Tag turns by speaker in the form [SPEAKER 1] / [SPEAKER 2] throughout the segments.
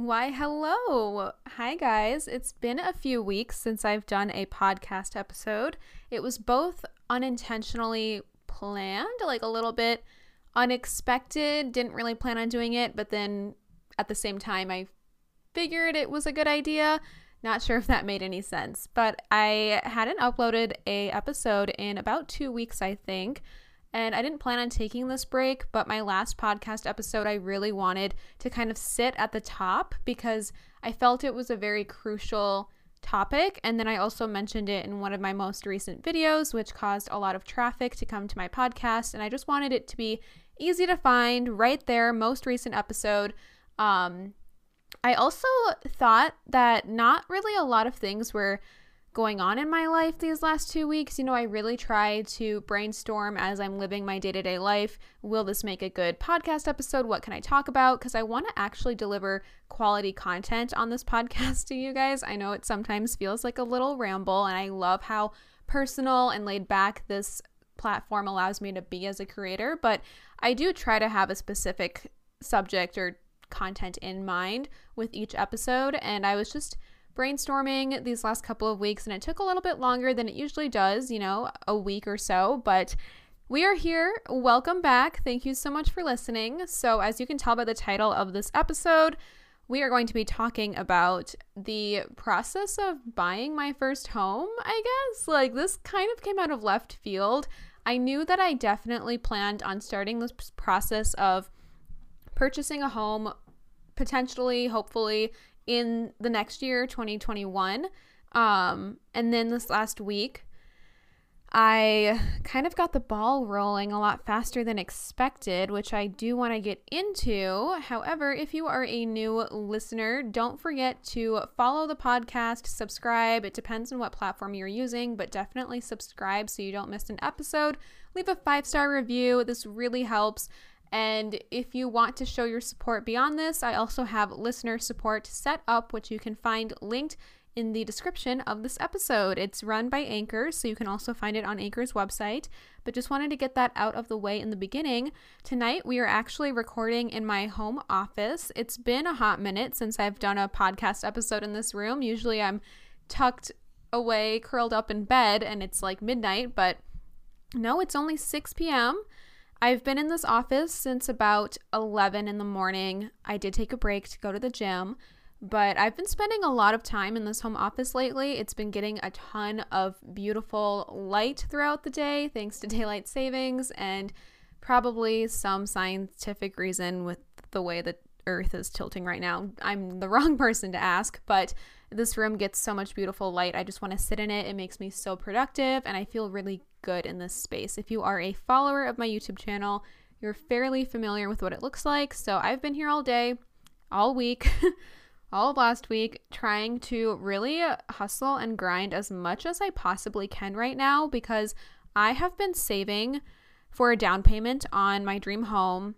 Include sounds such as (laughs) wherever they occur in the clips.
[SPEAKER 1] Why, hello. Hi, guys. It's been a few weeks since I've done a podcast episode. It was both unintentionally planned, like a little bit unexpected, didn't really plan on doing it, but then at the same time, I figured it was a good idea. Not sure if that made any sense, but I hadn't uploaded a episode in about 2 weeks, I think. And I didn't plan on taking this break, but my last podcast episode, I really wanted to kind of sit at the top because I felt it was a very crucial topic. And then I also mentioned it in one of my most recent videos, which caused a lot of traffic to come to my podcast. And I just wanted it to be easy to find right there, most recent episode. Um, I also thought that not really a lot of things were going on in my life these last two weeks. You know, I really try to brainstorm as I'm living my day to day life. Will this make a good podcast episode? What can I talk about? Because I want to actually deliver quality content on this (laughs) podcast to you guys. I know it sometimes feels like a little ramble, and I love how personal and laid back this platform allows me to be as a creator, but I do try to have a specific subject or content in mind with each episode. And I was just brainstorming these last couple of weeks, and it took a little bit longer than it usually does, you know, a week or so, but we are here. Welcome back. Thank you so much for listening. So, as you can tell by the title of this episode, we are going to be talking about the process of buying my first home, I guess. Like, this kind of came out of left field. I knew that I definitely planned on starting this process of purchasing a home, potentially, hopefully, in the next year, 2021. Um, and then this last week, I kind of got the ball rolling a lot faster than expected, which I do want to get into. However, if you are a new listener, don't forget to follow the podcast, subscribe. It depends on what platform you're using, but definitely subscribe so you don't miss an episode. Leave a five star review. This really helps. And if you want to show your support beyond this, I also have listener support set up, which you can find linked in the description of this episode. It's run by Anchor, so you can also find it on Anchor's website. But just wanted to get that out of the way in the beginning. Tonight, we are actually recording in my home office. It's been a hot minute since I've done a podcast episode in this room. Usually, I'm tucked away, curled up in bed, and it's like midnight, but no, it's only 6 p.m. I've been in this office since about 11 in the morning. I did take a break to go to the gym, but I've been spending a lot of time in this home office lately. It's been getting a ton of beautiful light throughout the day thanks to (laughs) daylight savings and probably some scientific reason with the way that Earth is tilting right now. I'm the (laughs) wrong person to ask, but this room gets so much beautiful light. I just want to sit in it. It makes me so productive and I feel really good in this space. If you are a follower of my YouTube channel, you're fairly familiar with what it looks like. So I've been here all day, all week, (laughs) all of last week, trying to really hustle and grind as much as I possibly can right now because I have been saving for a down payment on my dream home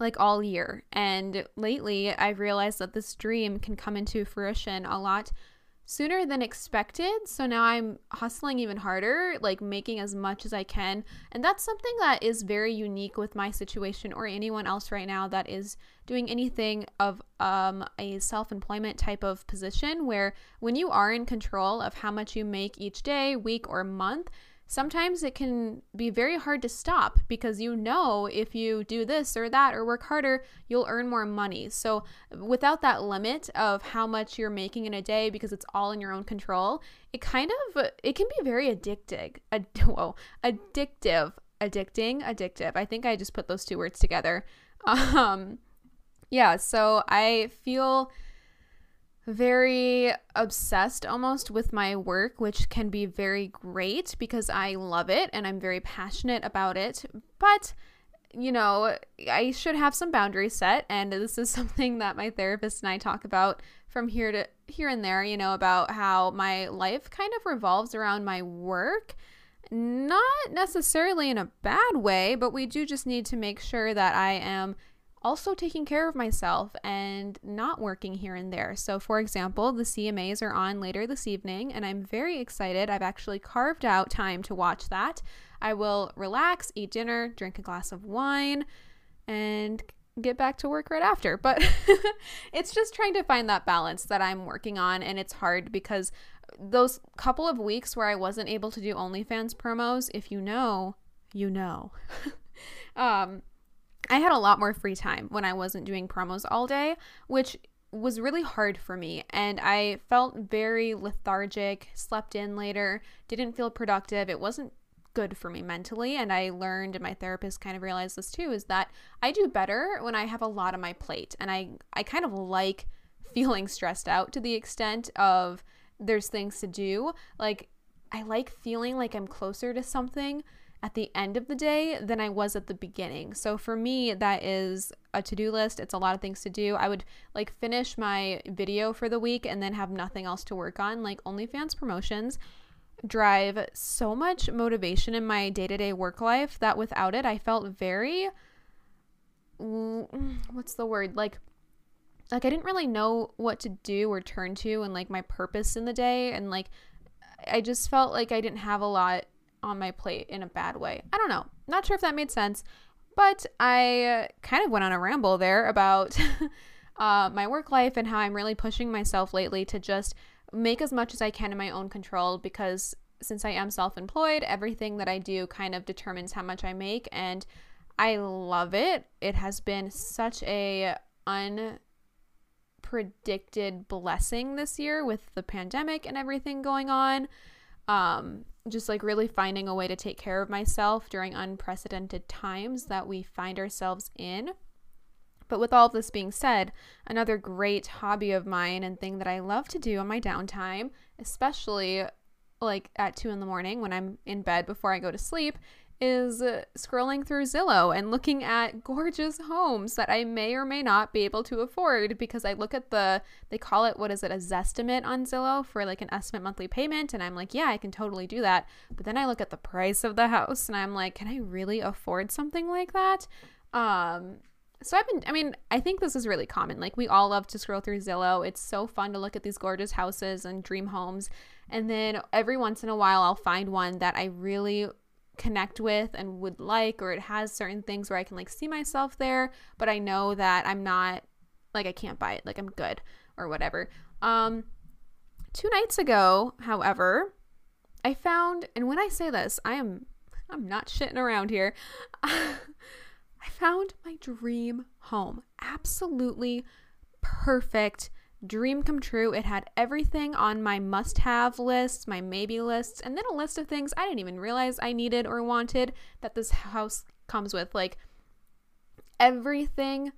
[SPEAKER 1] like all year. And lately, I've realized that this dream can come into fruition a lot sooner than expected. So now I'm hustling even harder, like making as much as I can. And that's something that is very unique with my situation or anyone else right now that is doing anything of um, a self employment type of position where when you are in control of how much you make each day, week, or month, sometimes it can be very hard to stop because you know if you do this or that or work harder, you'll earn more money. So, without that limit of how much you're making in a day because it's all in your own control, it kind of it can be very addicting. Ad- (laughs) whoa, addictive, addicting, addictive. I think I just put those two words together. (laughs) Um yeah, so I feel very obsessed almost with my work, which can be very great because I love it and I'm very passionate about it. But, you know, I should have some boundaries set. And this is (laughs) something that my therapist and I talk about from here to here and there, you know, about how my life kind of revolves around my work. Not necessarily in a bad way, but we do just need to make sure that I am also taking care of myself and not working here and there. So, for example, the CMAs are on later this evening, and I'm very excited. I've actually carved out time to watch that. I will relax, eat dinner, drink a glass of wine, and get back to work right after. But (laughs) it's just trying to find that balance that I'm working on. And it's hard because those couple of weeks where I wasn't able to do OnlyFans promos, if you know, you know. (laughs) um, I had a lot more free time when I wasn't doing promos all day, which was really hard for me. And I felt very lethargic, slept in later, didn't feel productive. It wasn't good for me mentally. And I learned, and my therapist kind of realized this too, is that I do better when I have a lot on my plate. And I, I kind of like (laughs) feeling stressed out to the extent of there's things to do. Like, I like feeling like I'm closer to something at the end of the day than I was at the beginning. So for me, that is a to do list. It's a lot of things to do. I would like finish my video for the week and then have nothing else to work on, like OnlyFans promotions drive so much motivation in my day to day work life that without it, I felt very. What's the word? Like, like I didn't really know what to do or turn to and like my purpose in the day and like I just felt like I didn't have a lot on my plate in a bad way. I don't know. Not sure if that made sense, but I kind of went on a ramble there about (laughs) uh, my work life and how I'm really pushing myself lately to just make as much as I can in my own control because since I am self employed, everything that I do kind of determines how much I make. And I love it. It has been such a unpredicted blessing this year with the pandemic and everything going on. Um, just like really finding a way to take care of myself during unprecedented times that we find ourselves in. But with all of this being said, another great hobby of mine and thing that I love to do on my downtime, especially like at two in the morning when I'm in bed before I go to sleep, is scrolling through Zillow and looking at gorgeous homes that I may or may not be able to afford because I look at the, they call it, what is it, a Zestimate on Zillow for like an estimate monthly payment. And I'm like, yeah, I can totally do that. But then I look at the price of the house and I'm like, can I really afford something like that? Um, so I've been, I mean, I think this is really common. Like, we all love to scroll through Zillow. It's so fun to look at these gorgeous houses and dream homes. And then every once in a while, I'll find one that I really connect with and would like, or it has certain things where I can like see myself there, but I know that I'm not, like, I can't buy it. Like, I'm good or whatever. Um, two nights ago, however, I found, and when I say this, I am, I'm not shitting around here. (laughs) I found my dream home. Absolutely perfect dream come true. It had everything on my must have list, my maybe lists, and then a list of things I didn't even realize I needed or wanted that this house comes with. Like everything.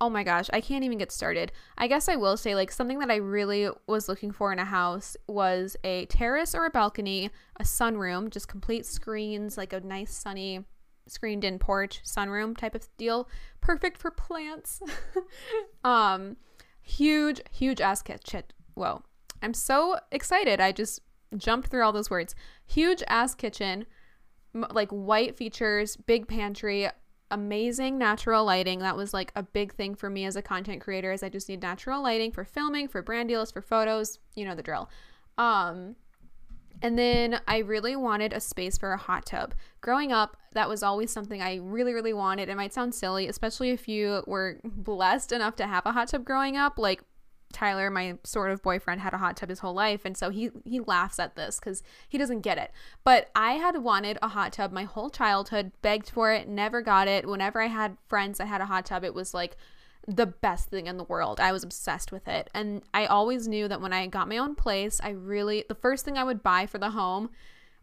[SPEAKER 1] Oh my gosh, I can't even get started. I guess I will say, like, something that I really was looking for in a house was a terrace or a balcony, a sunroom, just complete screens, like a nice sunny screened in porch sunroom type of deal perfect for plants (laughs) um huge huge ass kitchen whoa. I'm so excited. I just jumped through all those words. Huge ass kitchen m- like white features big pantry amazing natural lighting. That was like a big thing for me as a content creator is i just need natural lighting for filming for brand deals for photos you know the drill. Um and then I really wanted a space for a hot tub. Growing up, that was always something I really, really wanted. It might sound silly, especially if you were blessed enough to have a hot tub growing up. Like Tyler, my sort of boyfriend, had a hot tub his whole life, and so he he laughs at this because he doesn't get it. But I had wanted a hot tub my whole childhood, begged for it, never got it. Whenever I had friends that had a hot tub, it was like the best thing in the world. I was obsessed with it. And I always knew that when I got my own place, I really, the first thing I would buy for the home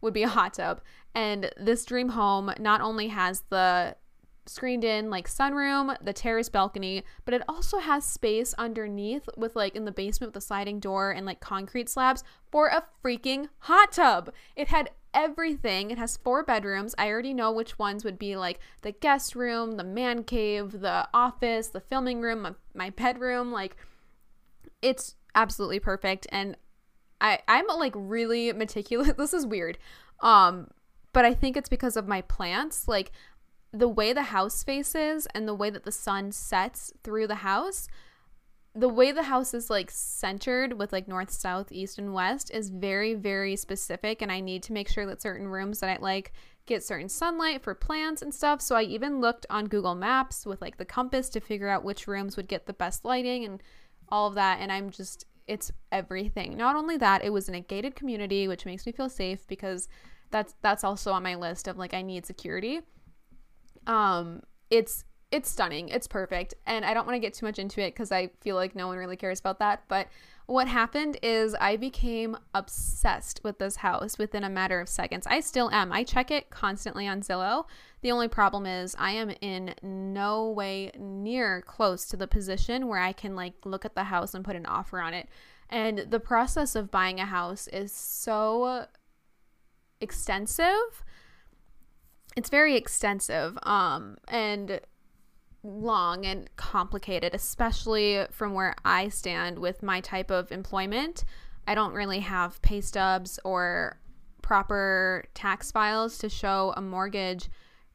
[SPEAKER 1] would be a hot tub. And this dream home not only has the screened in like sunroom, the terrace balcony, but it also has space underneath with like in the basement with a sliding door and like concrete slabs for a freaking hot tub. It had everything. It has four bedrooms. I already know which ones would be like the guest room, the man cave, the office, the filming room, my, my bedroom. Like it's absolutely perfect and I I'm like really meticulous. (laughs) this is weird. Um but I think it's because of my plants. Like the way the house faces and the way that the sun sets through the house the way the house is like centered with like north, south, east, and west is very, very specific. And I need to make sure that certain rooms that I like get certain sunlight for plants and stuff. So I even looked on Google Maps with like the compass to figure out which rooms would get the best lighting and all of that. And I'm just, it's everything. Not only that, it was in a gated community, which makes me feel safe because that's that's also on my list of like I need security. Um, it's it's stunning. It's perfect. And I don't want to get too much into it because I feel like no one really cares about that. But what happened is I became obsessed with this house within a matter of seconds. I still am. I check it constantly on Zillow. The only problem is I am in no way near close to the position where I can like look at the house and put an offer on it. And the process of buying a house is so extensive. It's very extensive. Um and long and complicated, especially from where I stand with my type of employment. I don't really have pay stubs or proper tax files to show a mortgage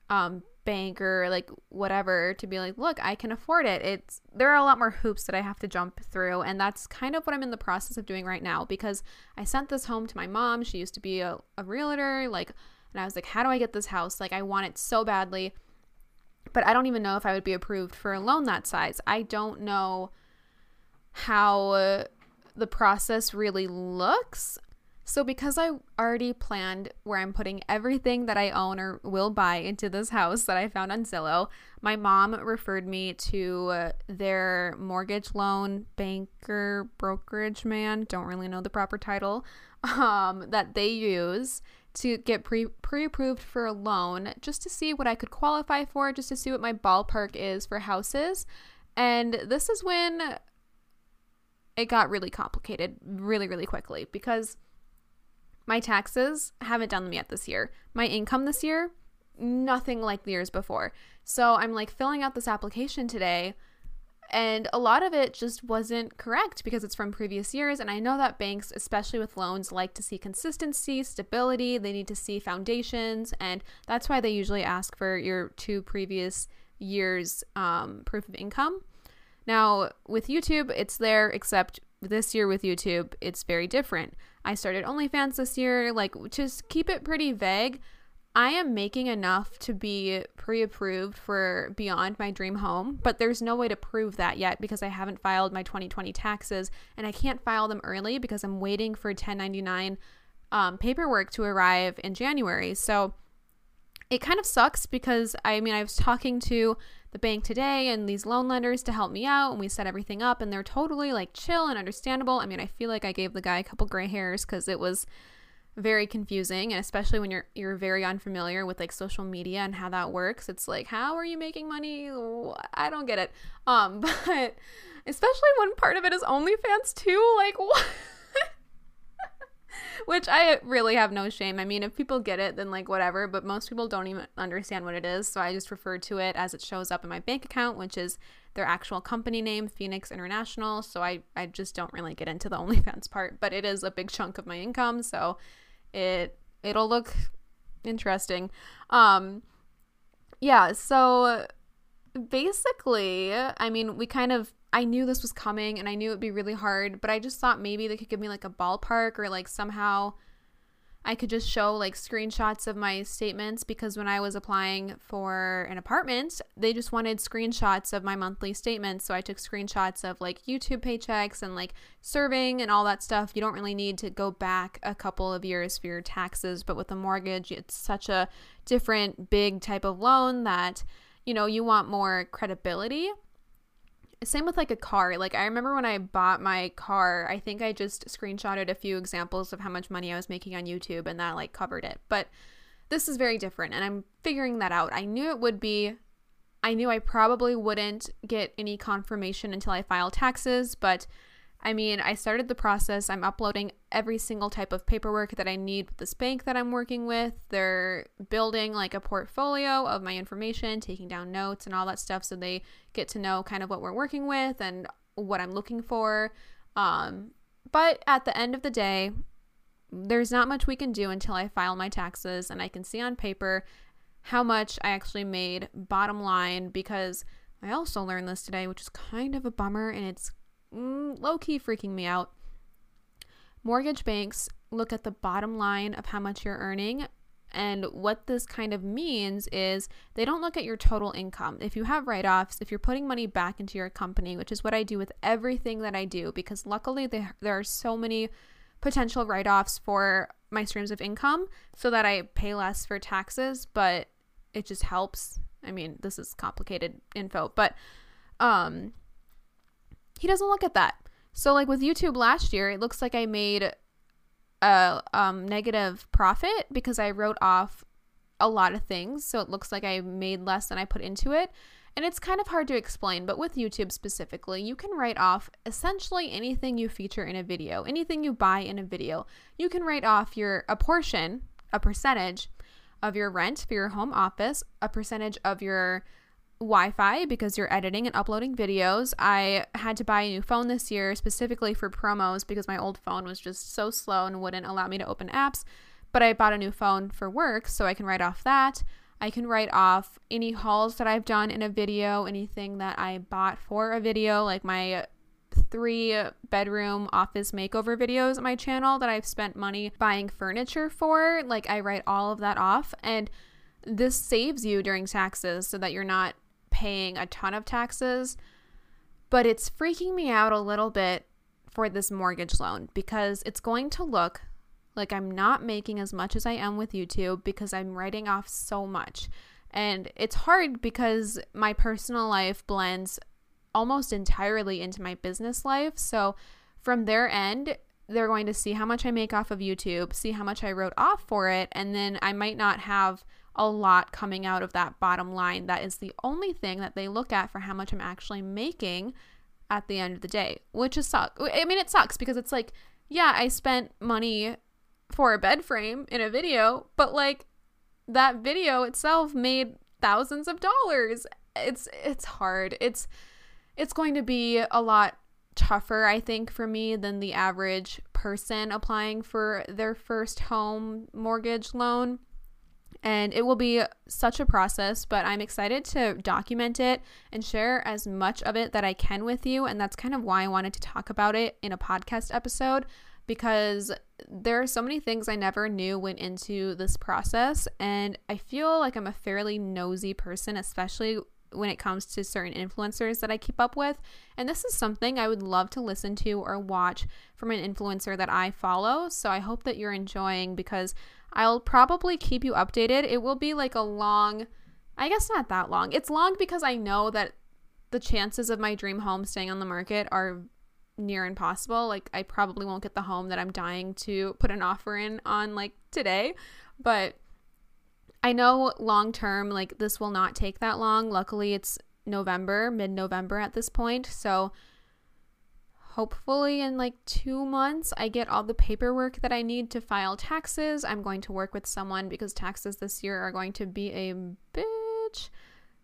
[SPEAKER 1] um, bank or like whatever to be like, look, I can afford it. It's there are a lot more hoops that I have to jump through, and that's kind of what I'm in the process of doing right now because I sent this home to my mom. She used to be a, a realtor, like, and I was like, how do I get this house? Like, I want it so badly but I don't even know if I would be approved for a loan that size. I don't know how the process really looks. So, because I already planned where I'm putting everything that I own or will buy into this house that I found on Zillow, my mom referred me to their mortgage loan banker brokerage man, don't really know the proper title, (laughs) um, that they use to get pre pre approved for a loan just to see what I could qualify for, just to see what my ballpark is for houses. And this is when it got really complicated really, really quickly because my taxes haven't done them yet this year. My income this year, nothing like the years before. So I'm like filling out this application today and a lot of it just wasn't correct because it's from previous years. And I know that banks, especially with loans, like to see consistency, stability. They need to see foundations. And that's why they usually ask for your two previous years' um, proof of income. Now, with YouTube, it's there, except this year with YouTube, it's very different. I started OnlyFans this year. Like, just keep it pretty vague. I am making enough to be pre approved for beyond my dream home, but there's no way to prove that yet because I haven't filed my 2020 taxes and I can't file them early because I'm waiting for 1099 um, paperwork to arrive in January. So it kind of sucks because I mean, I was talking to the bank today and these loan lenders to help me out and we set everything up and they're totally like chill and understandable. I mean, I feel like I gave the guy a couple gray hairs because it was very confusing and especially when you're you're very unfamiliar with like social media and how that works it's like how are you making money i don't get it um (laughs) but especially when part of it is onlyfans too like (laughs) what which I really have no shame. I mean, if people get it, then like whatever, but most people don't even understand what it is. So I just refer to it as it shows up in my bank account, which is their actual company name, Fenix International. So I, I just don't really get into the (laughs) OnlyFans part, but it is a big chunk of my income. So it it'll look interesting. Um yeah, so basically, I mean, we kind of I knew this was coming and I knew it'd be really hard, but I just thought maybe they could give me like a ballpark or like somehow I could just show like screenshots of my statements because when I was applying for an apartment, they just wanted screenshots of my monthly statements. So I took screenshots of like YouTube paychecks and like serving and all that stuff. You don't really need to go back a couple of years for your taxes, but with a mortgage, it's such a different big type of loan that you know, you want more credibility same with like a car. Like I remember when I bought my car, I think I just screenshotted a few examples of how much money I was making on YouTube and that like covered it. But this is very different and I'm figuring that out. I knew it would be I knew I probably wouldn't get any confirmation until I file taxes, but I mean, I started the process. I'm uploading every single type of paperwork that I need with this bank that I'm working with. They're building like a portfolio of my information, taking down notes and all that stuff so they get to know kind of what we're working with and what I'm looking for. Um, but at the end of the day, there's not much we can do until I file my taxes and I can see on paper how much I actually made bottom line because I also learned this today, which is kind of a bummer and it's mm, low key freaking me out. Mortgage banks look at the bottom line of how much you're earning. And what this kind of means is they don't look at your total income. If you have write offs, if you're putting money back into your company, which is what I do with everything that I do, because luckily there, there are so many potential write offs for my streams of income so that I pay less for taxes, but it just helps. I mean, this is complicated info, but um he doesn't look at that. So like with YouTube last year, it looks like I made a um, negative profit because I wrote off a lot of things. So it looks like I made less than I put into it. And it's kind of hard to explain, but with YouTube specifically, you can write off essentially anything you feature in a video, anything you buy in a video. You can write off your a portion, a percentage of your rent for your home office, a percentage of your Wi Fi because you're editing and uploading videos. I had to buy a new phone this year specifically for promos because my old phone was just so slow and wouldn't allow me to open apps. But I bought a new phone for work so I can write off that. I can write off any hauls that I've done in a video, anything that I bought for a video, like my three bedroom office makeover videos on my channel that I've spent money buying furniture for. Like, I write all of that off. And this saves you during taxes so that you're not paying a ton of taxes, but it's freaking me out a little bit for this mortgage loan because it's going to look like I'm not making as much as I am with YouTube because I'm writing off so much. And it's hard because my personal life blends almost entirely into my business life. So from their end, they're going to see how much I make off of YouTube, see how much I wrote off for it, and then I might not have a lot coming out of that bottom line. That is the only thing that they look at for how much I'm actually making at the end of the day, which is suck. I mean, it sucks because it's like, yeah, I spent money for a bed frame in a video, but like that video itself made thousands of dollars. It's it's hard. It's it's going to be a lot tougher, I think, for me than the average person applying for their first home mortgage loan and it will be such a process, but I'm excited to document it and share as much of it that I can with you. And that's kind of why I wanted to talk about it in a podcast episode because there are so many things I never knew went into this process. And I feel like I'm a fairly nosy person, especially when it comes to certain influencers that I keep up with. And this is something I would love to listen to or watch from an influencer that I follow. So I hope that you're enjoying because I'll probably keep you updated. It will be like a long, I guess not that long. It's long because I know that the chances of my dream home staying on the market are near impossible. Like, I probably won't get the home that I'm dying to put an offer in on like today, but I know long term, like, this will not take that long. Luckily, it's November, mid November at this point. So, hopefully in like two months i get all the paperwork that i need to file taxes. I'm going to work with someone because taxes this year are going to be a bitch.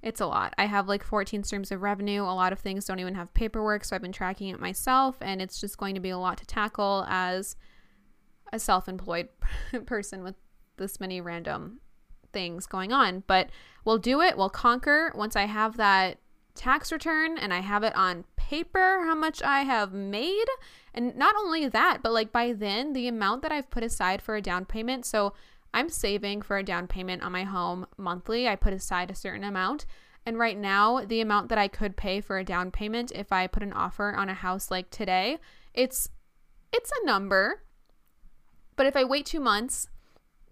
[SPEAKER 1] It's a lot. I have like 14 streams of revenue. A lot of things don't even have paperwork so i've been tracking it myself and it's just going to be a lot to tackle as a self-employed (laughs) person with this many random things going on. But we'll do it. We'll conquer. Once i have that tax return and I have it on paper how much I have made. And not only that, but like by then, the amount that I've put aside for a down payment. So I'm saving for a down payment on my home monthly. I put aside a certain amount. And right now, the amount that I could pay for a down payment if I put an offer on a house like today, it's it's a number. But if I wait 2 months,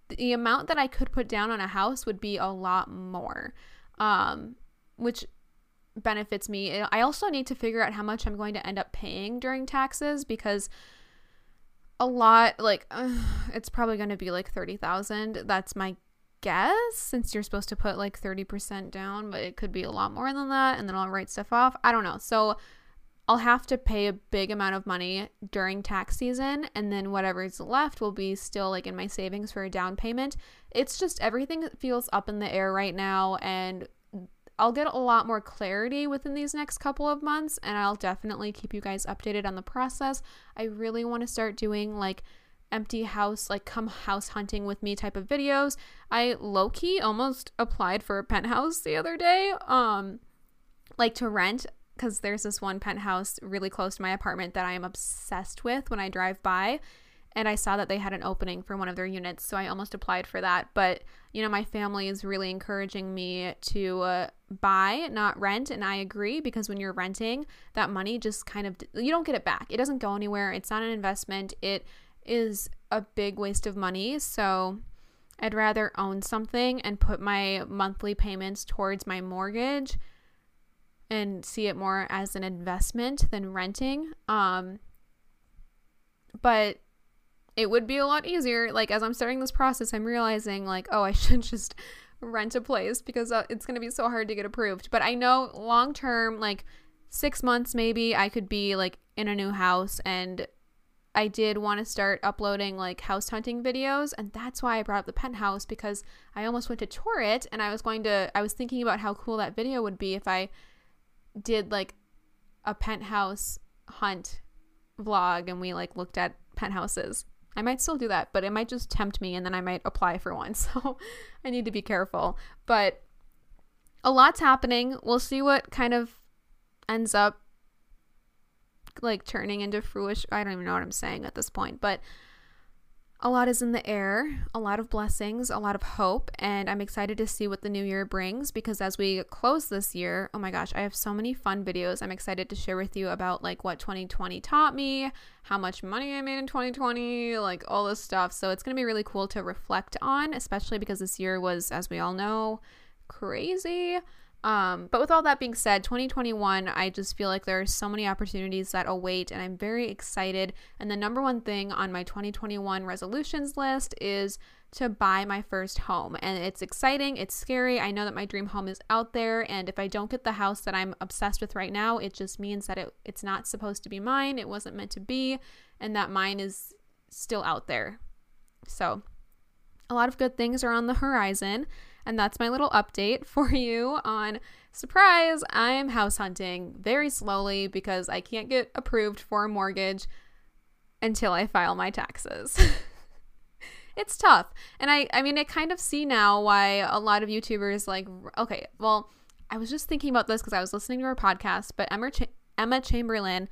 [SPEAKER 1] the amount that I could put down on a house would be a lot more. Um which benefits me. I also need to figure out how much I'm going to end up paying during taxes because a lot like (sighs) it's probably going to be like 30,000. That's my guess since you're supposed to put like 30% down, but it could be a lot more than that and then I'll write stuff off. I don't know. So I'll have to pay a big amount of money during tax season and then whatever's left will be still like in my savings for a down payment. It's just everything feels up in the air right now and I'll get a lot more clarity within these next couple of months and I'll definitely keep you guys updated on the process. I really want to start doing like empty house, like come house hunting with me type of videos. I low key almost applied for a penthouse the other day, um, like to rent because there's this one penthouse really close to my apartment that I am obsessed with when I drive by. And I saw that they had an opening for one of their units, so I almost applied for that. But, you know, my family is really encouraging me to uh, buy, not rent. And I agree because when you're renting, that money just kind of, you don't get it back. It doesn't go anywhere. It's not an investment. It is a big waste of money. So I'd rather own something and put my monthly payments towards my mortgage and see it more as an investment than renting. Um, but it would be a lot easier. Like, as I'm starting this process, I'm realizing, like, oh, I (laughs) should just rent a place because uh, it's going to be so hard to get approved. But I know long term, like six months maybe, I could be like in a new house and I did want to start uploading like house hunting videos, and that's why I brought up the penthouse because I almost went to tour it, and I was going to, I was thinking about how cool that video would be if I did like a penthouse hunt vlog and we like looked at penthouses. I might still do that, but it might just tempt me and then I might apply for one. (laughs) So I need to be careful. But a lot's happening. We'll see what kind of ends up like turning into fruition. I don't even know what I'm saying at this point, but a lot is in the air, a lot of blessings, a lot of hope, and I'm excited to see what the new year brings because as we close this year, oh my gosh, I have so many fun videos I'm excited to share with you about like what 2020 taught me, how much money I made in 2020, like all this stuff. So it's going to be really cool to reflect on, especially because this year was as we all know, crazy. Um, but with all that being said, 2021, I just feel like there are so many opportunities that await, and I'm very excited. And the number one thing on my 2021 resolutions list is to buy my first home. And it's exciting, it's scary. I know that my dream home is out there, and if I don't get the house that I'm obsessed with right now, it just means that it, it's not supposed to be mine, it wasn't meant to be, and that mine is still out there. So, a lot of good things are on the horizon. And that's my little update for you on surprise, I'm house hunting very slowly because I can't get approved for a mortgage until I file my taxes. (laughs) it's tough. And I I mean I kind of see now why a lot of YouTubers like okay, well, I was just thinking about this cuz I was listening to her podcast, but Emma Ch- Emma Chamberlain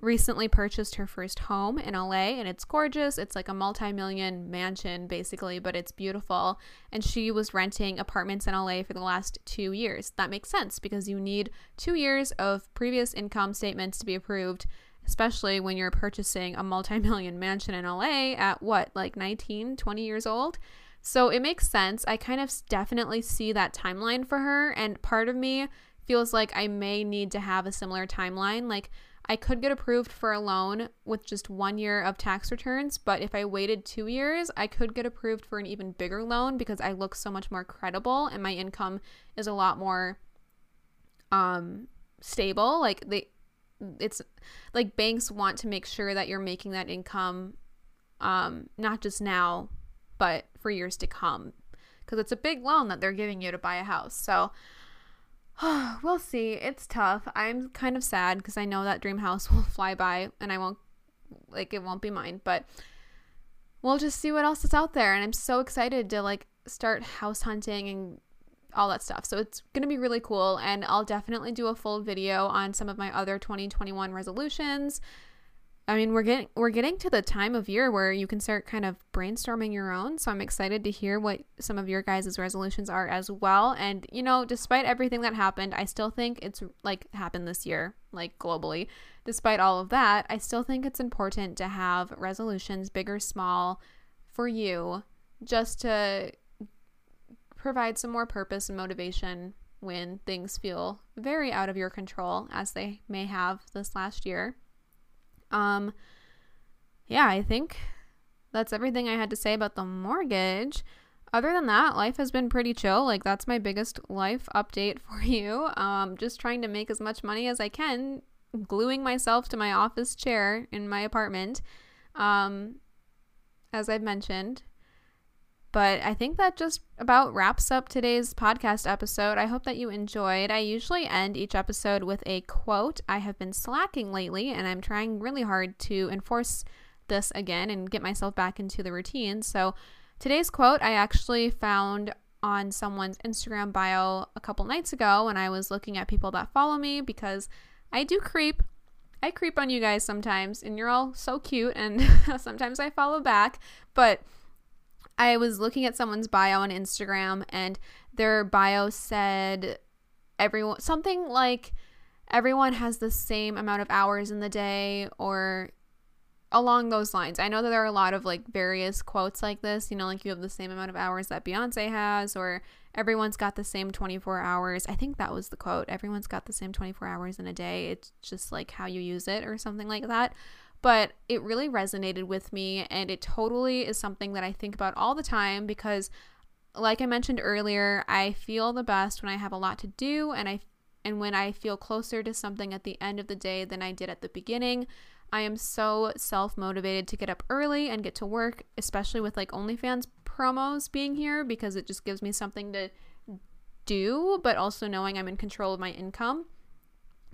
[SPEAKER 1] recently purchased her first home in LA and it's gorgeous. It's like a multi million mansion basically, but it's beautiful. And she was renting apartments in LA for the last two years. That makes sense because you need two years of previous income statements to be approved, especially when you're purchasing a multi million mansion in LA at what, like 19, 20 years old? So it makes sense. I kind of definitely see that timeline for her. And part of me feels like I may need to have a similar timeline. Like, I could get approved for a loan with just one year of tax returns, but if I waited two years, I could get approved for an even bigger loan because I look so much more credible and my income is a lot more um stable. Like they it's like banks want to make sure that you're making that income um not just now, but for years to come because it's a big loan that they're giving you to buy a house. So (sighs) we'll see. It's tough. I'm kind of sad because I know that dream house (laughs) will fly by and I won't, like, it won't be mine. But we'll just see what else is out there. And I'm so excited to, like, start house hunting and all that stuff. So it's going to be really cool. And I'll definitely do a full video on some of my other 2021 resolutions I mean, we're getting we're getting to the time of year where you can start kind of brainstorming your own. So I'm excited to hear what some of your guys' resolutions are as well. And you know, despite everything that happened, I still think it's like happened this year, like globally. Despite all of that, I still think it's important to have resolutions, big or small, for you, just to provide some more purpose and motivation when things feel very out of your control, as they may have this last year. Um, yeah, I think that's everything I had to say about the mortgage. Other than that, life has been pretty chill. Like that's my biggest life update (laughs) for you. Um, just trying to make as much money as I can, gluing myself to my office chair in my apartment. Um, as I've mentioned, but I think that just about wraps up today's podcast episode. I hope that you enjoyed. I usually end each episode with a quote. I have been slacking lately and I'm trying really hard to enforce this again and get myself back into the routine. So today's quote I actually found on someone's Instagram bio a couple nights ago when I was looking at people that follow me because I do creep. I creep on you guys sometimes, and you're all so cute, and (laughs) sometimes I follow back. But I was looking at someone's bio on Instagram, and their bio said everyone something like everyone has the same amount of hours in the day, or along those lines. I know that there are a lot of like various quotes like this, you know, like you have the same amount of hours that Beyonce has, or everyone's got the same 24 hours. I think that was the quote. Everyone's got the same 24 hours in a day. It's just like how you use it or something like that. But it really resonated with me and it totally is something that I think about all the time because like I mentioned earlier, I feel the best when I have a lot to do and I and when I feel closer to something at the end of the day than I did at the beginning. I am so self motivated to get up early and get to work, especially with like OnlyFans promos being here because it just gives me something to do, but also knowing I'm in control of my income.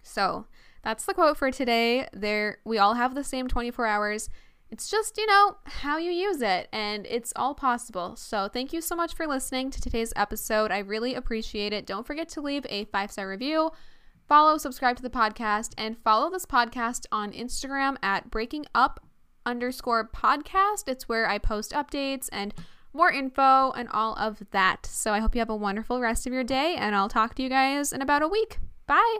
[SPEAKER 1] So that's the quote for today. There, we all have the same 24 hours. It's just, you know, how you use it, and it's all possible. So, thank you so much for listening to today's episode. I really appreciate it. Don't forget to leave a five star review Follow, subscribe to the podcast, and follow this podcast on Instagram at breaking up underscore podcast. It's where I post updates and more info and all of that. So I hope you have a wonderful rest of your day, and I'll talk to you guys in about a week. Bye.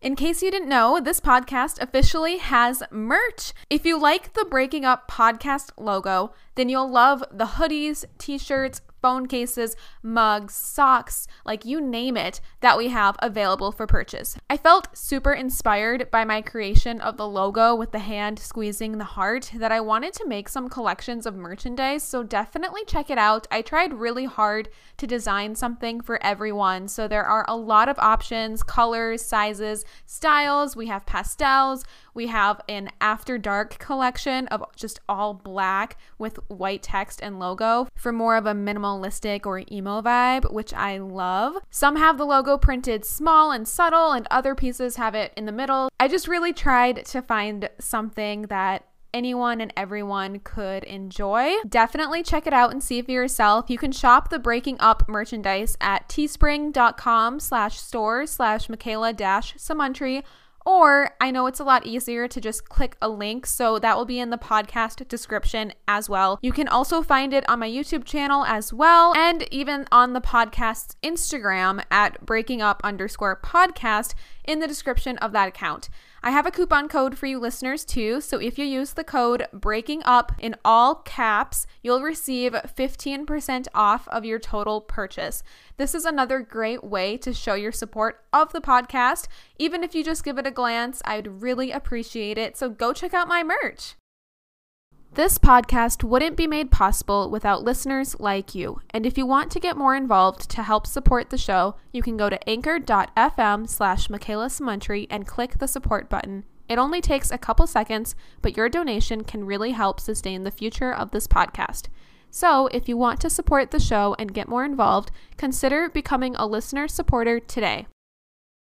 [SPEAKER 1] In case you didn't know, this podcast officially has merch. If you like the Breaking Up podcast logo, then you'll love the hoodies, t shirts, phone cases, mugs, socks, like you name it, that we have available for purchase. I felt super inspired by my creation of the logo with the hand squeezing the heart that I wanted to make some collections of merchandise, so definitely check it out. I tried really hard to design something for everyone, so there are a lot of options, colors, sizes, styles. We have pastels, we have an after dark collection of just all black with white text and logo for more of a minimalistic or emo vibe, which I love. Some have the logo printed small and subtle, and other pieces have it in the middle. I just really tried to find something that anyone and everyone could enjoy. Definitely check it out and see for yourself. You can shop the Breaking Up merchandise at teespring.com slash store slash Makayla dash Samountry or I know it's a lot easier to just click a link, so that will be in the podcast description as well. You can also find it on my YouTube channel as well, and even on the podcast's Instagram at breaking up underscore podcast in the description of that account. I have a coupon code for you listeners too, so if you use the code breaking up in all caps, you'll receive 15% off of your total purchase. This is another great way to show your support of the podcast. Even if you just give it a glance, I'd really appreciate it. So go check out my merch. This podcast wouldn't be made possible without listeners like you. And if you want to get more involved to help support the show, you can go to anchor.fm slash Makayla and click the support button. It only takes a couple seconds, but your donation can really help sustain the future of this podcast. So, if you want to support the show and get more involved, consider becoming a listener supporter today.